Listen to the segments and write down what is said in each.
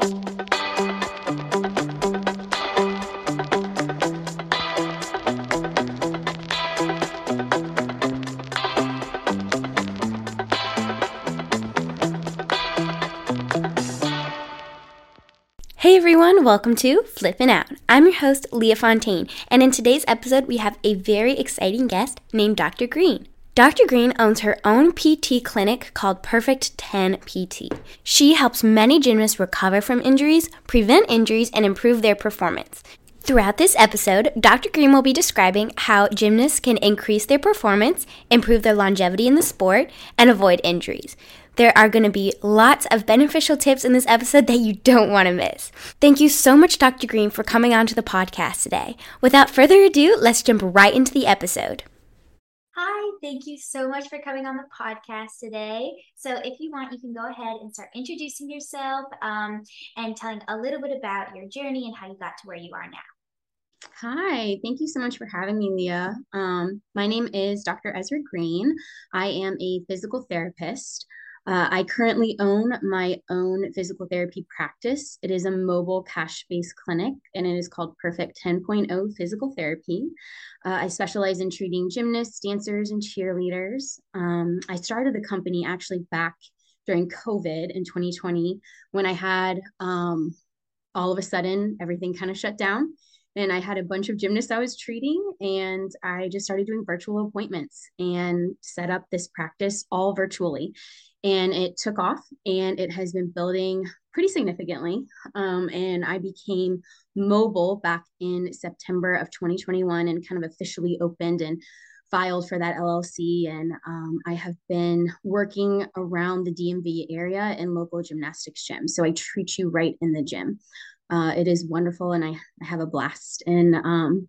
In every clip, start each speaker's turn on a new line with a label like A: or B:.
A: Hey everyone, welcome to Flippin' Out. I'm your host, Leah Fontaine, and in today's episode, we have a very exciting guest named Dr. Greene. Dr. Greene owns her own PT clinic called Perfect 10 PT. She helps many gymnasts recover from injuries, prevent injuries, and improve their performance. Throughout this episode, Dr. Greene will be describing how gymnasts can increase their performance, improve their longevity in the sport, and avoid injuries. There are going to be lots of beneficial tips in this episode that you don't want to miss. Thank you so much, Dr. Greene, for coming onto the podcast today. Without further ado, let's jump right into the episode.
B: Thank you so much for coming on the podcast today. So, if you want, you can go ahead and start introducing yourself um, and telling a little bit about your journey and how you got to where you are now.
C: Hi, thank you so much for having me, Leah. Um, my name is Dr. Ezara Greene. I am a physical therapist. Uh, I currently own my own physical therapy practice. It is a mobile cash based clinic and it is called Perfect 10.0 Physical Therapy. Uh, I specialize in treating gymnasts, dancers, and cheerleaders. Um, I started the company actually back during COVID in 2020 when I had um, all of a sudden everything kind of shut down and I had a bunch of gymnasts I was treating, and I just started doing virtual appointments and set up this practice all virtually and it took off and it has been building pretty significantly. Um, and I became mobile back in September of 2021 and kind of officially opened and filed for that LLC. And um, I have been working around the DMV area in local gymnastics gyms. So I treat you right in the gym. Uh, it is wonderful and I, I have a blast. And um,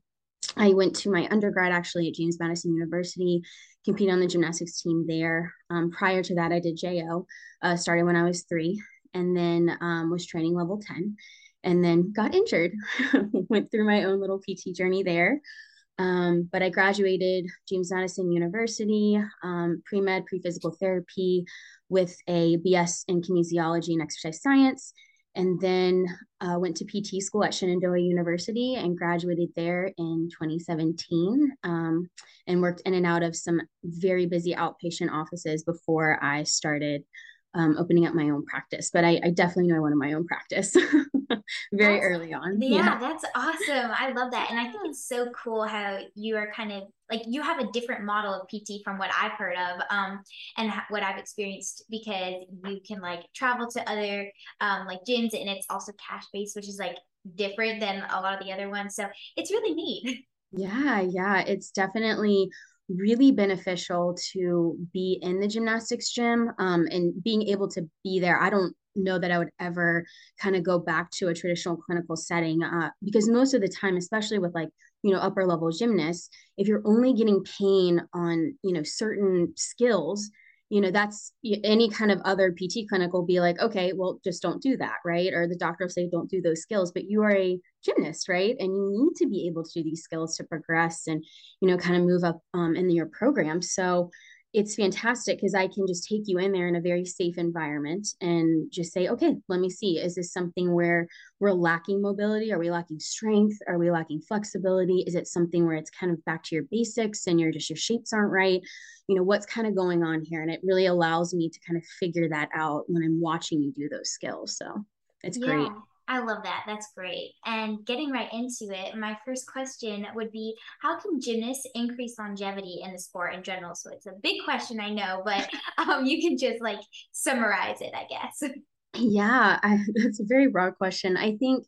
C: I went to my undergrad actually at James Madison University compete on the gymnastics team there. Um, prior to that, I did JO, uh, started when I was three, and then um, was training level 10, and then got injured. Went through my own little PT journey there. Um, but I graduated James Madison University, um, pre med, pre physical therapy with a BS in kinesiology and exercise science and then uh, went to PT school at Shenandoah University and graduated there in 2017 um, and worked in and out of some very busy outpatient offices before I started um, opening up my own practice. But I, I, definitely know I wanted my own practice very
B: that's,
C: early on.
B: Yeah, yeah, that's awesome. I love that. And I think it's so cool how you are kind of like you have a different model of PT from what I've heard of um, and what I've experienced because you can like travel to other um, like gyms and it's also cash based, which is like different than a lot of the other ones. So it's really neat.
C: Yeah, yeah, it's definitely really beneficial to be in the gymnastics gym um, and being able to be there. I don't know that I would ever kind of go back to a traditional clinical setting uh, because most of the time, especially with like you know upper level gymnasts, if you're only getting pain on you know certain skills, you know that's any kind of other pt clinic will be like okay well just don't do that right? Or the doctor will say don't do those skills but you are a gymnast right? And you need to be able to do these skills to progress and you know kind of move up um, in your program. So it's fantastic because I can just take you in there in a very safe environment and just say, okay, let me see. Is this something where we're lacking mobility? Are we lacking strength? Are we lacking flexibility? Is it something where it's kind of back to your basics and your just your shapes aren't right? You know, what's kind of going on here? And it really allows me to kind of figure that out when I'm watching you do those skills. So it's yeah. great.
B: I love that. That's great. And getting right into it, my first question would be how can gymnasts increase longevity in the sport in general? So it's a big question, I know, but um, you can just like summarize it, I guess.
C: Yeah, I, that's a very broad question. I think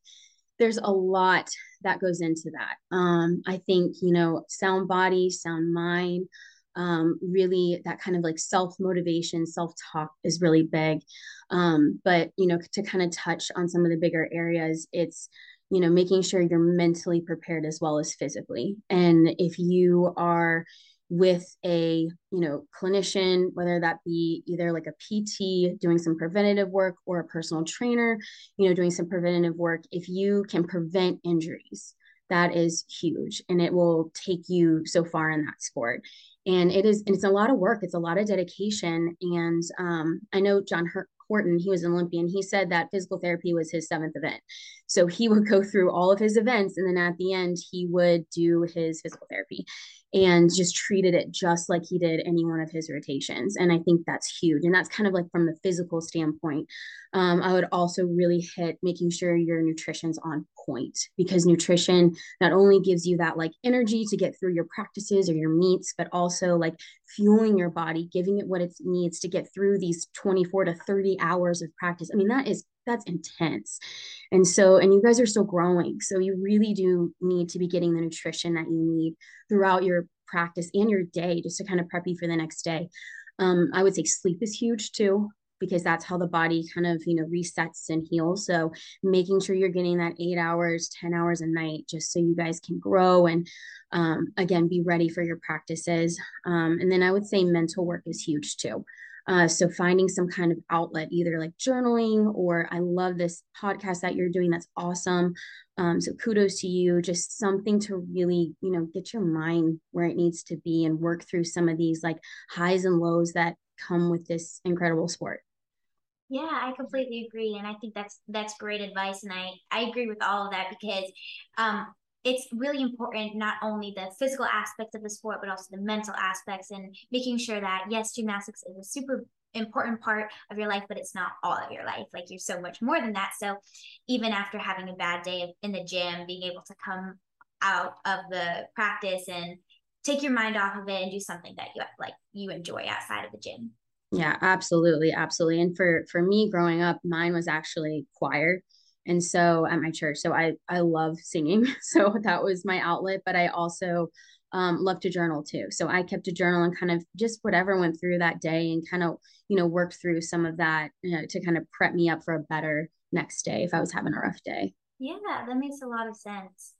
C: there's a lot that goes into that. Um, I think, you know, sound body, sound mind, um, really that kind of like self motivation, self talk is really big. Um, but, you know, to kind of touch on some of the bigger areas, it's, you know, making sure you're mentally prepared as well as physically. And if you are, with a you know clinician whether that be either like a pt doing some preventative work or a personal trainer you know doing some preventative work if you can prevent injuries that is huge and it will take you so far in that sport and it is and it's a lot of work it's a lot of dedication and um, i know john important. He was an Olympian. He said that physical therapy was his seventh event. So he would go through all of his events and then at the end he would do his physical therapy and just treated it just like he did any one of his rotations. And I think that's huge. And that's kind of like from the physical standpoint. Um, I would also really hit making sure your nutrition's on point because nutrition not only gives you that like energy to get through your practices or your meets, but also like fueling your body, giving it what it needs to get through these 24 to 30 hours of practice. I mean, that is that's intense. And so, and you guys are still growing. So you really do need to be getting the nutrition that you need throughout your practice and your day just to kind of prep you for the next day. Um, I would say sleep is huge too because that's how the body kind of you know resets and heals so making sure you're getting that eight hours 10 hours a night just so you guys can grow and um, again be ready for your practices um, and then i would say mental work is huge too uh, so finding some kind of outlet, either like journaling or I love this podcast that you're doing. That's awesome. Um, so kudos to you. Just something to really, you know, get your mind where it needs to be and work through some of these like highs and lows that come with this incredible sport.
B: Yeah, I completely agree, and I think that's that's great advice, and I I agree with all of that because um, it's really important not only the physical aspects of the sport but also the mental aspects and making sure that yes gymnastics is a super important part of your life but it's not all of your life. Like you're so much more than that. So even after having a bad day in the gym being able to come out of the practice and take your mind off of it and do something that you like you enjoy outside of the gym.
C: Yeah absolutely absolutely. And for for me growing up mine was actually choir and so at my church so i i love singing so that was my outlet but i also um, love to journal too. So i kept a journal and kind of just whatever went through that day and kind of you know worked through some of that you know, to kind of prep me up for a better next day if i was having a rough day.
B: Yeah that makes a lot of sense.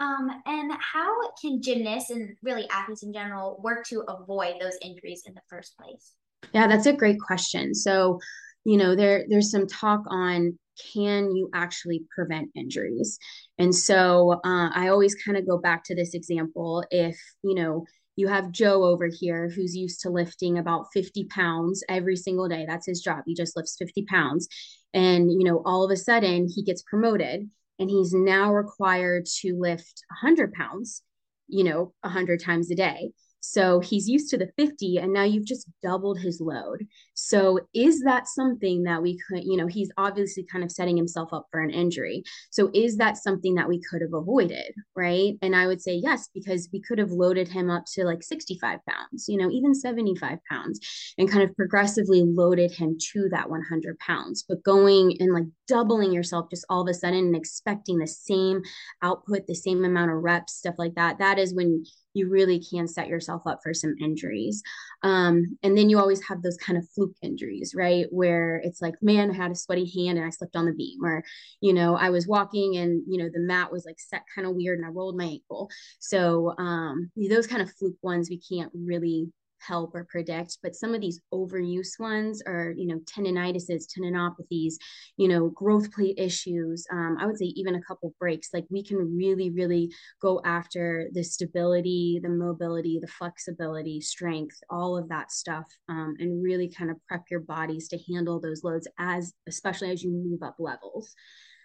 B: Um, and how can gymnasts and really athletes in general work to avoid those injuries in the first place?
C: Yeah that's a great question. So you know there there's some talk on can you actually prevent injuries? And so uh, I always kind of go back to this example. If, you know, you have Joe over here who's used to lifting about 50 pounds every single day. That's his job. He just lifts 50 pounds. And, you know, all of a sudden he gets promoted and he's now required to lift 100 pounds, you know, 100 times a day. So he's used to the 50 and now you've just doubled his load. So is that something that we could, you know, he's obviously kind of setting himself up for an injury. So is that something that we could have avoided? Right. And I would say yes, because we could have loaded him up to like 65 pounds, you know, even 75 pounds and kind of progressively loaded him to that 100 pounds. But going and like doubling yourself just all of a sudden and expecting the same output, the same amount of reps, stuff like that, that is when you really can set yourself up for some injuries. Um, and then you always have those kind of fluke injuries, right? Where it's like, man, I had a sweaty hand and I slipped on the beam, or, you know, I was walking and, you know, the mat was like set kind of weird and I rolled my ankle. So um, those kind of fluke ones we can't really help or predict but some of these overuse ones are you know tendinitises tendinopathies you know growth plate issues um, i would say even a couple breaks. Like we can really really go after the stability the mobility the flexibility strength all of that stuff um, and really kind of prep your bodies to handle those loads as especially as you move up levels.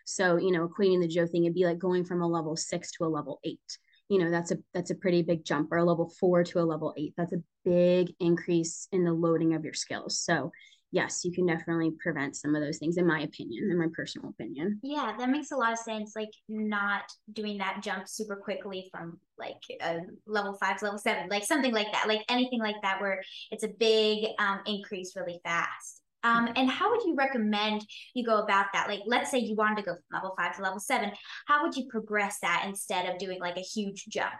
C: So you know equating the joe thing it'd be like going from a level six to a level eight you know that's a that's a pretty big jump or a level four to a level eight. That's a big increase in the loading of your skills. So yes you can definitely prevent some of those things in my opinion in my personal opinion.
B: Yeah that makes a lot of sense like not doing that jump super quickly from like a level five to level seven like something like that like anything like that where it's a big um, increase really fast um, and how would you recommend you go about that? Like, let's say you wanted to go from level five to level seven. How would you progress that instead of doing like a huge jump?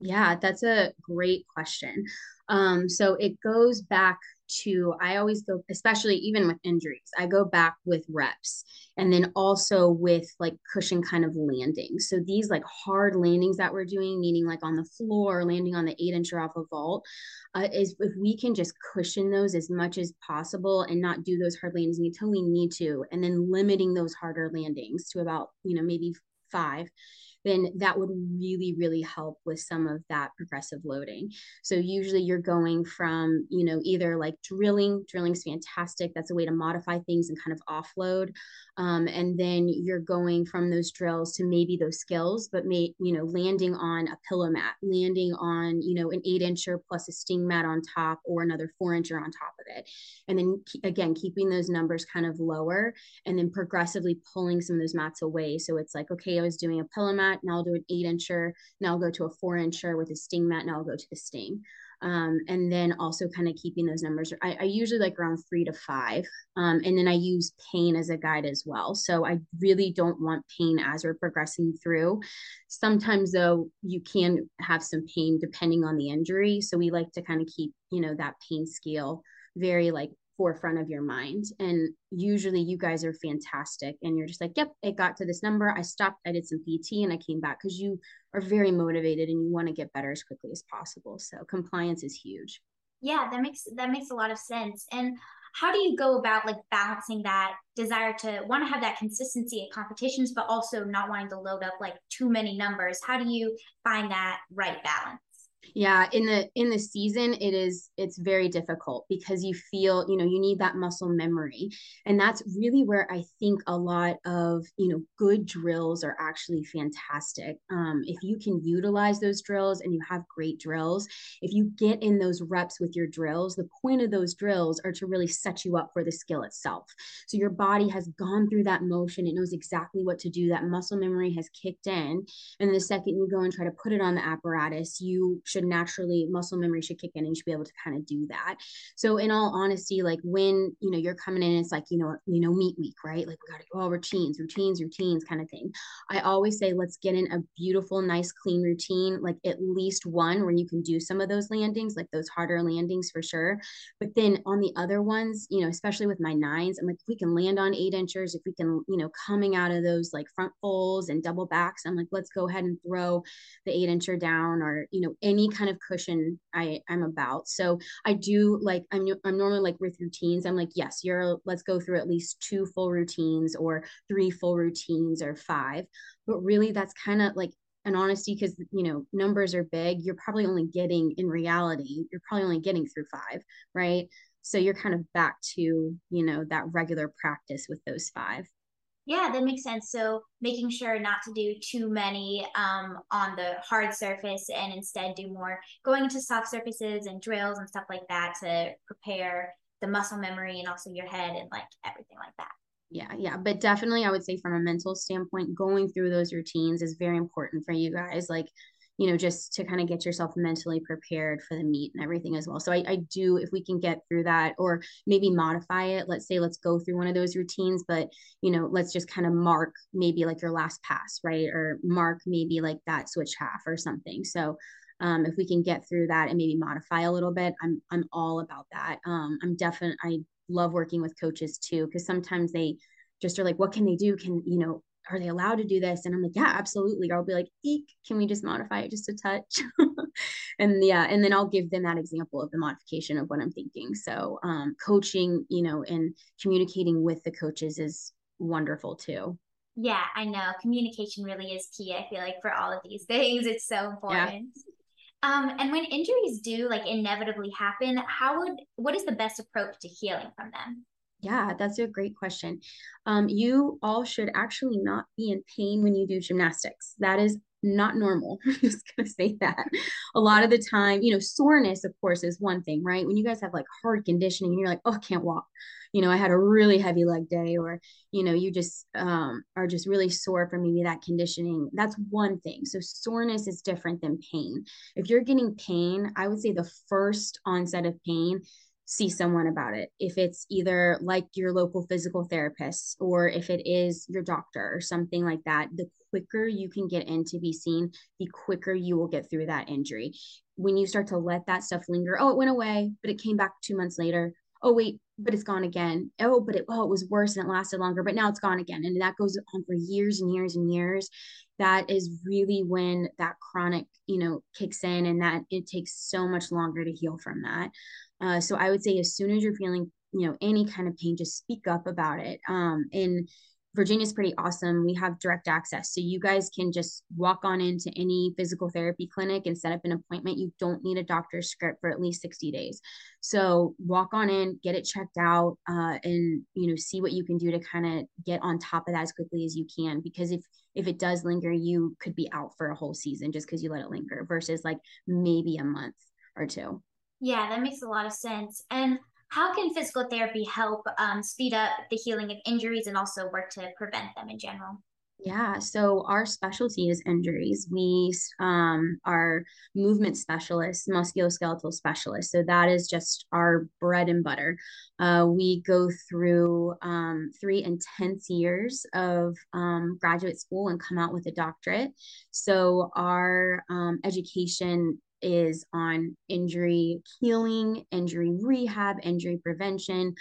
C: Yeah, that's a great question. Um, so it goes back to I always go, especially even with injuries, I go back with reps and then also with like cushion kind of landings. So these like hard landings that we're doing, meaning like on the floor, landing on the eight inch or off a vault, uh, is if we can just cushion those as much as possible and not do those hard landings until we need to, and then limiting those harder landings to about, you know, maybe five then that would really, really help with some of that progressive loading. So usually you're going from, you know, either like drilling, drilling's fantastic. That's a way to modify things and kind of offload. Um, and then you're going from those drills to maybe those skills, but may, you know, landing on a pillow mat, landing on, you know, an eight incher plus a sting mat on top or another four incher on top of it. And then again, keeping those numbers kind of lower and then progressively pulling some of those mats away. So it's like, okay, I was doing a pillow mat. Now I'll do an eight incher. Now I'll go to a four incher with a sting mat. Now I'll go to the sting um, and then also kind of keeping those numbers. I, I, usually like around three to five, um, and then I use pain as a guide as well. So I really don't want pain as we're progressing through. Sometimes though, you can have some pain depending on the injury. So we like to kind of keep you know that pain scale very like forefront of your mind. And usually you guys are fantastic and you're just like, yep, it got to this number. I stopped, I did some PT and I came back because you are very motivated and you want to get better as quickly as possible. So compliance is huge.
B: Yeah, that makes that makes a lot of sense. And how do you go about like balancing that desire to want to have that consistency at competitions, but also not wanting to load up like too many numbers? How do you find that right balance?
C: Yeah in the in the season it is it's very difficult because you feel you know you need that muscle memory. And that's really where i think a lot of you know good drills are actually fantastic. Um, if you can utilize those drills and you have great drills if you get in those reps with your drills the point of those drills are to really set you up for the skill itself. So your body has gone through that motion. It knows exactly what to do. That muscle memory has kicked in. And the second you go and try to put it on the apparatus you should naturally muscle memory should kick in and you should be able to kind of do that. So in all honesty, like when you know you're coming in, it's like you know you know meet week, right? Like we got to do all routines, routines, routines, kind of thing. I always say let's get in a beautiful, nice, clean routine, like at least one where you can do some of those landings, like those harder landings for sure. But then on the other ones, you know, especially with my nines, I'm like, if we can land on eight inchers, if we can, you know, coming out of those like front folds and double backs, I'm like, let's go ahead and throw the eight incher down or, you know, any kind of cushion I I'm about. So I do like I'm I'm normally like with routines. I'm like yes, you're let's go through at least two full routines or three full routines or five. But really, that's kind of like an honesty because you know numbers are big. You're probably only getting in reality. You're probably only getting through five, right? So you're kind of back to you know that regular practice with those five.
B: Yeah, that makes sense. So making sure not to do too many um, on the hard surface and instead do more going into soft surfaces and drills and stuff like that to prepare the muscle memory and also your head and like everything like that.
C: Yeah, yeah. But definitely I would say from a mental standpoint, going through those routines is very important for you guys. Like you know, just to kind of get yourself mentally prepared for the meet and everything as well. So I, I do, if we can get through that or maybe modify it, let's say, let's go through one of those routines, but, you know, let's just kind of mark maybe like your last pass, right? Or mark maybe like that switch half or something. So, um, if we can get through that and maybe modify a little bit, I'm, I'm all about that. Um, I'm definitely, I love working with coaches too, because sometimes they, just are like, what can they do? Can, you know, are they allowed to do this? And I'm like, yeah, absolutely. Or I'll be like, eek, can we just modify it just a touch? and yeah, and then I'll give them that example of the modification of what I'm thinking. So um, coaching, you know, and communicating with the coaches is wonderful too.
B: Yeah, I know. Communication really is key. I feel like for all of these things, it's so important. Yeah. Um, and when injuries do like inevitably happen, how would what is the best approach to healing from them?
C: Yeah, that's a great question. Um, you all should actually not be in pain when you do gymnastics. That is not normal. I'm just going to say that. A lot of the time, you know, soreness, of course, is one thing, right? When you guys have like hard conditioning and you're like, oh, I can't walk. You know, I had a really heavy leg day, or, you know, you just um, are just really sore from maybe that conditioning. That's one thing. So, soreness is different than pain. If you're getting pain, I would say the first onset of pain see someone about it. If it's either like your local physical therapist or if it is your doctor or something like that, the quicker you can get in to be seen, the quicker you will get through that injury. When you start to let that stuff linger, oh, it went away, but it came back two months later. Oh, wait, but it's gone again. Oh, but it, oh, it was worse and it lasted longer, but now it's gone again. And that goes on for years and years and years. That is really when that chronic, you know, kicks in and that it takes so much longer to heal from that. Uh, so I would say as soon as you're feeling, you know, any kind of pain, just speak up about it. Um, and Virginia's pretty awesome. We have direct access. So you guys can just walk on into any physical therapy clinic and set up an appointment. You don't need a doctor's script for at least 60 days. So walk on in, get it checked out, uh, and you know, see what you can do to kind of get on top of that as quickly as you can. Because if if it does linger, you could be out for a whole season just because you let it linger versus like maybe a month or two.
B: Yeah, that makes a lot of sense. And how can physical therapy help um, speed up the healing of injuries and also work to prevent them in general?
C: Yeah, so our specialty is injuries. We um, are movement specialists, musculoskeletal specialists. So that is just our bread and butter. Uh, we go through um, three intense years of um, graduate school and come out with a doctorate. So our um, education is on injury healing, injury rehab, injury prevention,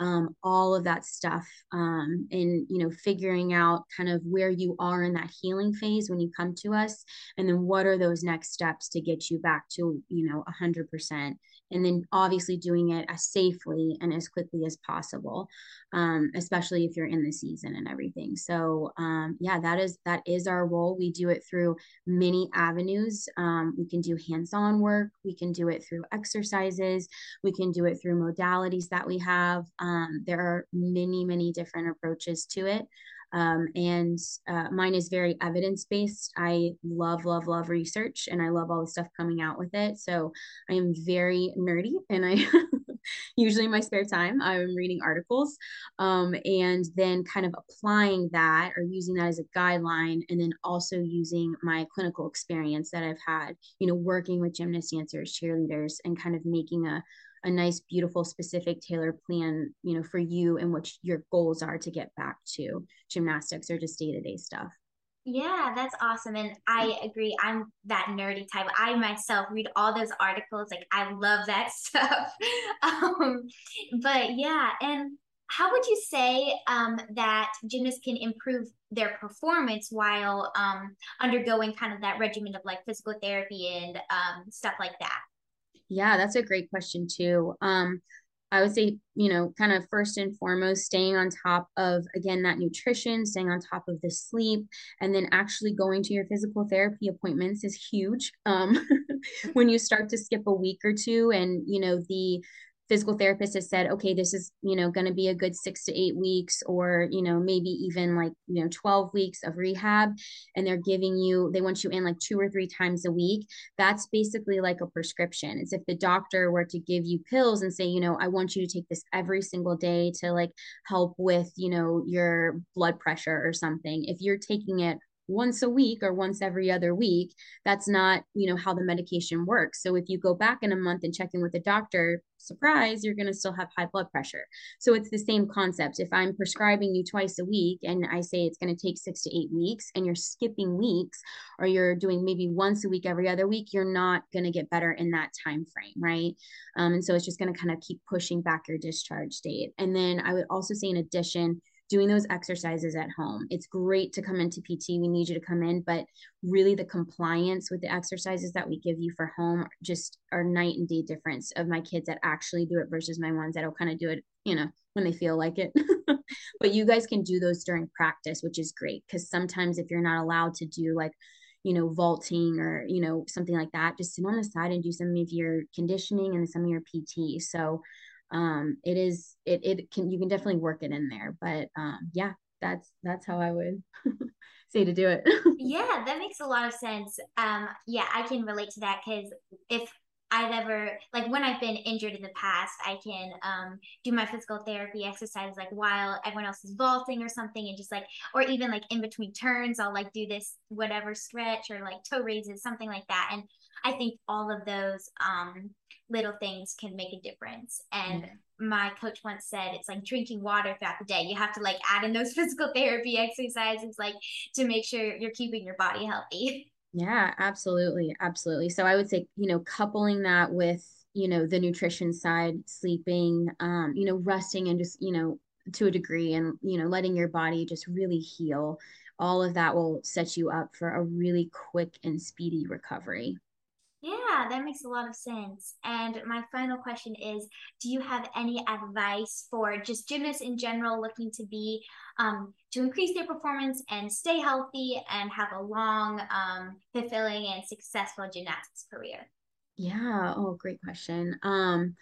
C: um, all of that stuff, um, and you know, figuring out kind of where you are in that healing phase when you come to us, and then what are those next steps to get you back to you know hundred percent and then obviously doing it as safely and as quickly as possible um, especially if you're in the season and everything. So um, yeah that is that is our role. We do it through many avenues. Um, we can do hands-on work we can do it through exercises we can do it through modalities that we have um, there are many many different approaches to it um, and uh, mine is very evidence based. I love, love, love research and I love all the stuff coming out with it. So I am very nerdy and I usually in my spare time I'm reading articles um, and then kind of applying that or using that as a guideline and then also using my clinical experience that I've had, you know, working with gymnast dancers, cheerleaders, and kind of making a a nice beautiful specific tailored plan you know for you and what your goals are to get back to gymnastics or just day-to-day stuff
B: yeah, that's awesome. And I agree. I'm that nerdy type. I myself read all those articles. Like I love that stuff. um, but yeah, and how would you say um, that gymnasts can improve their performance while um, undergoing kind of that regimen of like physical therapy and um, stuff like that?
C: Yeah, that's a great question too. Um, I would say, you know, kind of first and foremost, staying on top of, again, that nutrition, staying on top of the sleep, and then actually going to your physical therapy appointments is huge. Um, when you start to skip a week or two and, you know, the physical therapist has said, okay, this is, you know, going to be a good six to eight weeks or, you know, maybe even like, you know, 12 weeks of rehab. And they're giving you, they want you in like two or three times a week. That's basically like a prescription. It's if the doctor were to give you pills and say, you know, I want you to take this every single day to like help with, you know, your blood pressure or something. If you're taking it once a week or once every other week that's not you know how the medication works. So if you go back in a month and check in with the doctor surprise you're going to still have high blood pressure. So it's the same concept. If i'm prescribing you twice a week and i say it's going to take six to eight weeks and you're skipping weeks or you're doing maybe once a week every other week you're not going to get better in that time frame right? Um, and so it's just going to kind of keep pushing back your discharge date. And then i would also say in addition doing those exercises at home. It's great to come into PT. We need you to come in, but really the compliance with the exercises that we give you for home just are night and day difference of my kids that actually do it versus my ones that'll kind of do it, you know, when they feel like it. but you guys can do those during practice, which is great because sometimes if you're not allowed to do like you know, vaulting or, you know, something like that, just sit on the side and do some of your conditioning and some of your PT. So um it is it it can you can definitely work it in there but um yeah that's that's how i would say to do it
B: yeah that makes a lot of sense um yeah i can relate to that because if I've ever like when I've been injured in the past, I can um, do my physical therapy exercises like while everyone else is vaulting or something, and just like or even like in between turns, I'll like do this whatever stretch or like toe raises, something like that. And I think all of those um, little things can make a difference. And mm-hmm. my coach once said it's like drinking water throughout the day. You have to like add in those physical therapy exercises like to make sure you're keeping your body healthy.
C: Yeah, absolutely. Absolutely. So I would say, you know, coupling that with, you know, the nutrition side, sleeping, um, you know, resting and just, you know, to a degree and, you know, letting your body just really heal. All of that will set you up for a really quick and speedy recovery.
B: Yeah, that makes a lot of sense. And my final question is Do you have any advice for just gymnasts in general looking to be, um, to increase their performance and stay healthy and have a long, um, fulfilling, and successful gymnastics career?
C: Yeah. Oh, great question. Um,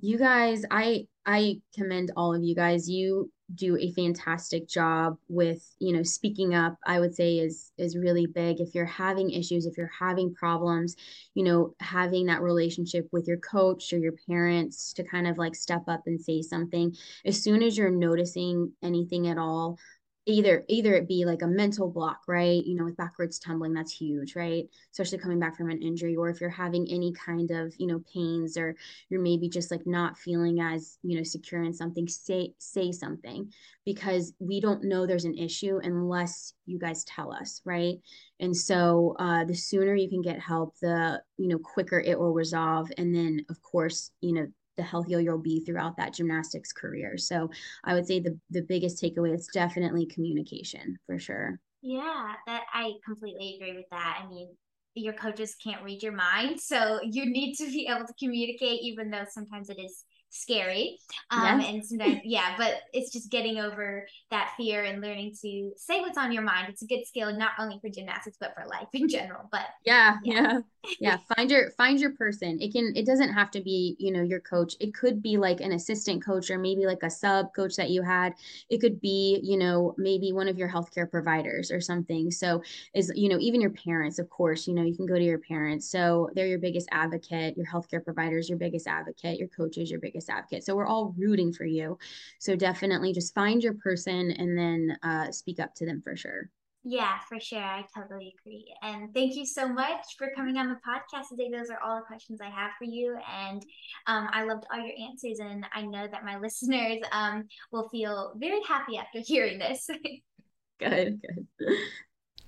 C: you guys, I I commend all of you guys. You do a fantastic job with, you know, speaking up. I would say is is really big. If you're having issues, if you're having problems, you know, having that relationship with your coach or your parents to kind of like step up and say something. As soon as you're noticing anything at all, either either it be like a mental block right? You know with backwards tumbling that's huge right? Especially coming back from an injury or if you're having any kind of you know pains or you're maybe just like not feeling as you know secure in something say say something. Because we don't know there's an issue unless you guys tell us right? And so uh, the sooner you can get help the you know quicker it will resolve. And then of course you know the healthier you'll be throughout that gymnastics career. So I would say the the biggest takeaway is definitely communication for sure.
B: Yeah, that I completely agree with that. I mean, your coaches can't read your mind, so you need to be able to communicate, even though sometimes it is scary. Um, yes. and sometimes, yeah, but it's just getting over that fear and learning to say what's on your mind. It's a good skill, not only for gymnastics, but for life in general. But
C: yeah, yeah, yeah. yeah. Find your, find your person. It can, it doesn't have to be, you know, your coach. It could be like an assistant coach or maybe like a sub coach that you had. It could be, you know, maybe one of your healthcare providers or something. So is, you know, even your parents, of course, you know, you can go to your parents. So they're your biggest advocate, your healthcare providers, your biggest advocate, your coaches, your biggest advocate. So we're all rooting for you. So definitely just find your person and then uh, speak up to them for sure.
B: Yeah, for sure. I totally agree. And thank you so much for coming on the podcast today. Those are all the questions I have for you. And um, I loved all your answers. And I know that my listeners um, will feel very happy after hearing this.
C: good, good.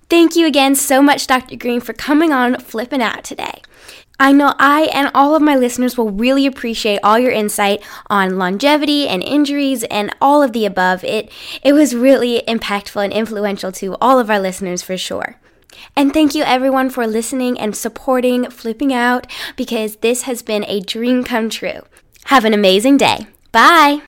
A: Thank you again so much, Dr. Greene, for coming on Flippin' Out today. I know I and all of my listeners will really appreciate all your insight on longevity and injuries and all of the above. It it was really impactful and influential to all of our listeners for sure. And thank you everyone for listening and supporting Flippin' Out because this has been a dream come true. Have an amazing day. Bye.